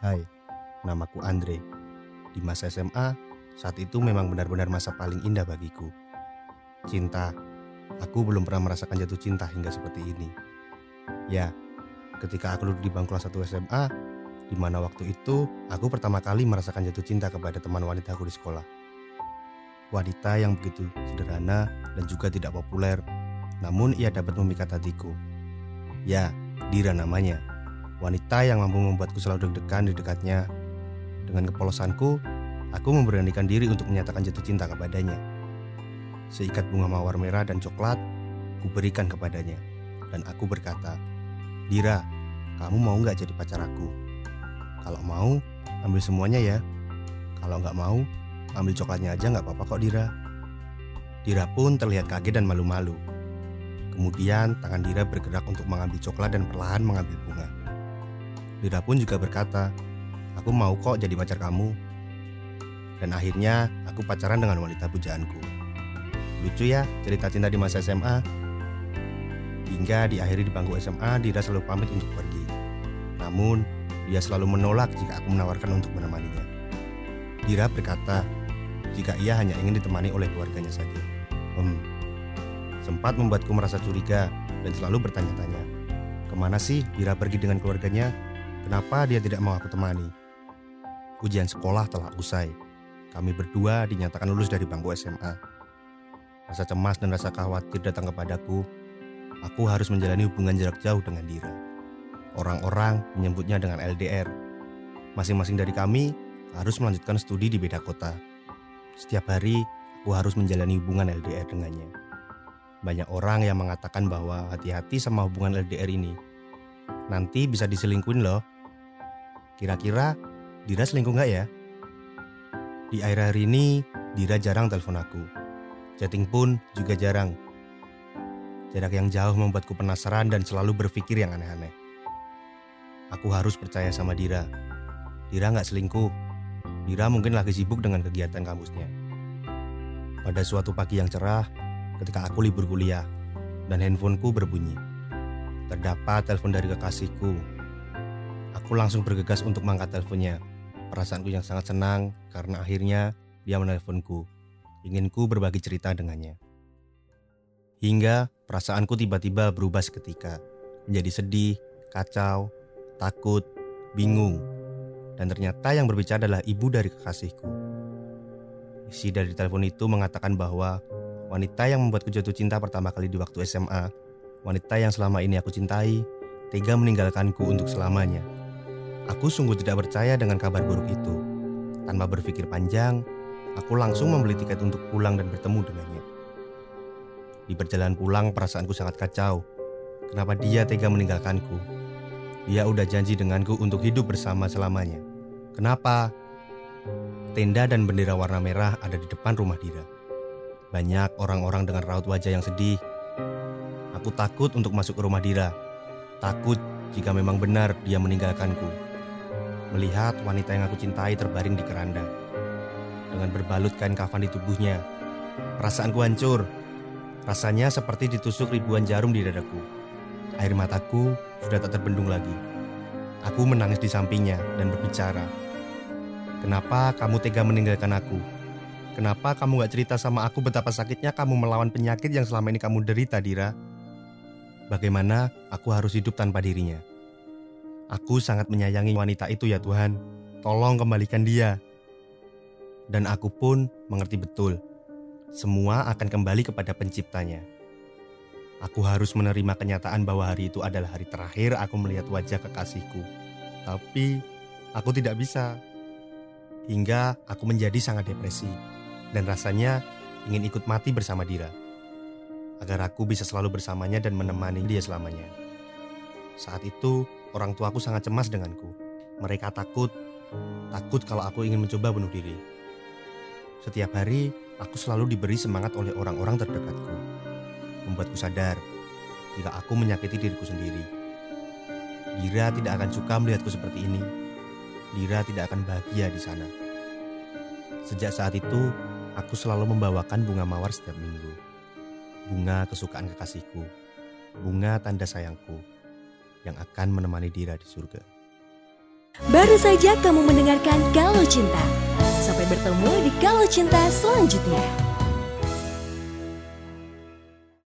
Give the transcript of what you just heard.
Hai, namaku Andre. Di masa SMA, saat itu memang benar-benar masa paling indah bagiku. Cinta, aku belum pernah merasakan jatuh cinta hingga seperti ini. Ya, ketika aku duduk di bangku kelas 1 SMA, di mana waktu itu aku pertama kali merasakan jatuh cinta kepada teman wanita aku di sekolah. Wanita yang begitu sederhana dan juga tidak populer, namun ia dapat memikat hatiku. Ya, Dira namanya. Wanita yang mampu membuatku selalu deg-degan di dekatnya. Dengan kepolosanku, aku memberanikan diri untuk menyatakan jatuh cinta kepadanya. Seikat bunga mawar merah dan coklat, ku berikan kepadanya. Dan aku berkata, Dira, kamu mau nggak jadi pacar aku? Kalau mau, ambil semuanya ya. Kalau nggak mau, ambil coklatnya aja nggak apa-apa kok Dira. Dira pun terlihat kaget dan malu-malu. Kemudian tangan Dira bergerak untuk mengambil coklat dan perlahan mengambil bunga. Dira pun juga berkata, aku mau kok jadi pacar kamu. Dan akhirnya aku pacaran dengan wanita pujaanku. Lucu ya cerita cinta di masa SMA. Hingga diakhiri di bangku SMA, Dira selalu pamit untuk pergi. Namun, dia selalu menolak jika aku menawarkan untuk menemaninya. Dira berkata, jika ia hanya ingin ditemani oleh keluarganya saja. Hmm, sempat membuatku merasa curiga dan selalu bertanya-tanya, ke mana sih Dira pergi dengan keluarganya Kenapa dia tidak mau aku temani? Ujian sekolah telah usai. Kami berdua dinyatakan lulus dari bangku SMA. Rasa cemas dan rasa khawatir datang kepadaku. Aku harus menjalani hubungan jarak jauh dengan Dira. Orang-orang menyebutnya dengan LDR. Masing-masing dari kami harus melanjutkan studi di beda kota. Setiap hari, aku harus menjalani hubungan LDR dengannya. Banyak orang yang mengatakan bahwa hati-hati sama hubungan LDR ini. Nanti bisa diselingkuin loh. Kira-kira Dira selingkuh nggak ya? Di akhir hari ini, Dira jarang telepon aku. Chatting pun juga jarang. Jarak yang jauh membuatku penasaran dan selalu berpikir yang aneh-aneh. Aku harus percaya sama Dira. Dira nggak selingkuh. Dira mungkin lagi sibuk dengan kegiatan kampusnya. Pada suatu pagi yang cerah, ketika aku libur kuliah, dan handphoneku berbunyi. Terdapat telepon dari kekasihku Aku langsung bergegas untuk mengangkat teleponnya. Perasaanku yang sangat senang karena akhirnya dia menelponku. Inginku berbagi cerita dengannya. Hingga perasaanku tiba-tiba berubah seketika. Menjadi sedih, kacau, takut, bingung. Dan ternyata yang berbicara adalah ibu dari kekasihku. Isi dari telepon itu mengatakan bahwa wanita yang membuatku jatuh cinta pertama kali di waktu SMA, wanita yang selama ini aku cintai, tega meninggalkanku untuk selamanya. Aku sungguh tidak percaya dengan kabar buruk itu. Tanpa berpikir panjang, aku langsung membeli tiket untuk pulang dan bertemu dengannya. Di perjalanan pulang, perasaanku sangat kacau. Kenapa dia tega meninggalkanku? Dia udah janji denganku untuk hidup bersama selamanya. Kenapa? Tenda dan bendera warna merah ada di depan rumah Dira. Banyak orang-orang dengan raut wajah yang sedih. Aku takut untuk masuk ke rumah Dira. Takut jika memang benar dia meninggalkanku melihat wanita yang aku cintai terbaring di keranda. Dengan berbalut kain kafan di tubuhnya, perasaanku hancur. Rasanya seperti ditusuk ribuan jarum di dadaku. Air mataku sudah tak terbendung lagi. Aku menangis di sampingnya dan berbicara. Kenapa kamu tega meninggalkan aku? Kenapa kamu gak cerita sama aku betapa sakitnya kamu melawan penyakit yang selama ini kamu derita, Dira? Bagaimana aku harus hidup tanpa dirinya? Aku sangat menyayangi wanita itu ya Tuhan. Tolong kembalikan dia. Dan aku pun mengerti betul. Semua akan kembali kepada penciptanya. Aku harus menerima kenyataan bahwa hari itu adalah hari terakhir aku melihat wajah kekasihku. Tapi aku tidak bisa. Hingga aku menjadi sangat depresi. Dan rasanya ingin ikut mati bersama Dira. Agar aku bisa selalu bersamanya dan menemani dia selamanya. Saat itu Orang tuaku sangat cemas denganku. Mereka takut, takut kalau aku ingin mencoba bunuh diri. Setiap hari, aku selalu diberi semangat oleh orang-orang terdekatku. Membuatku sadar jika aku menyakiti diriku sendiri. Dira tidak akan suka melihatku seperti ini. Dira tidak akan bahagia di sana. Sejak saat itu, aku selalu membawakan bunga mawar setiap minggu. Bunga kesukaan kekasihku. Bunga tanda sayangku yang akan menemani Dira di surga. Baru saja kamu mendengarkan Kalau Cinta. Sampai bertemu di Kalau Cinta selanjutnya.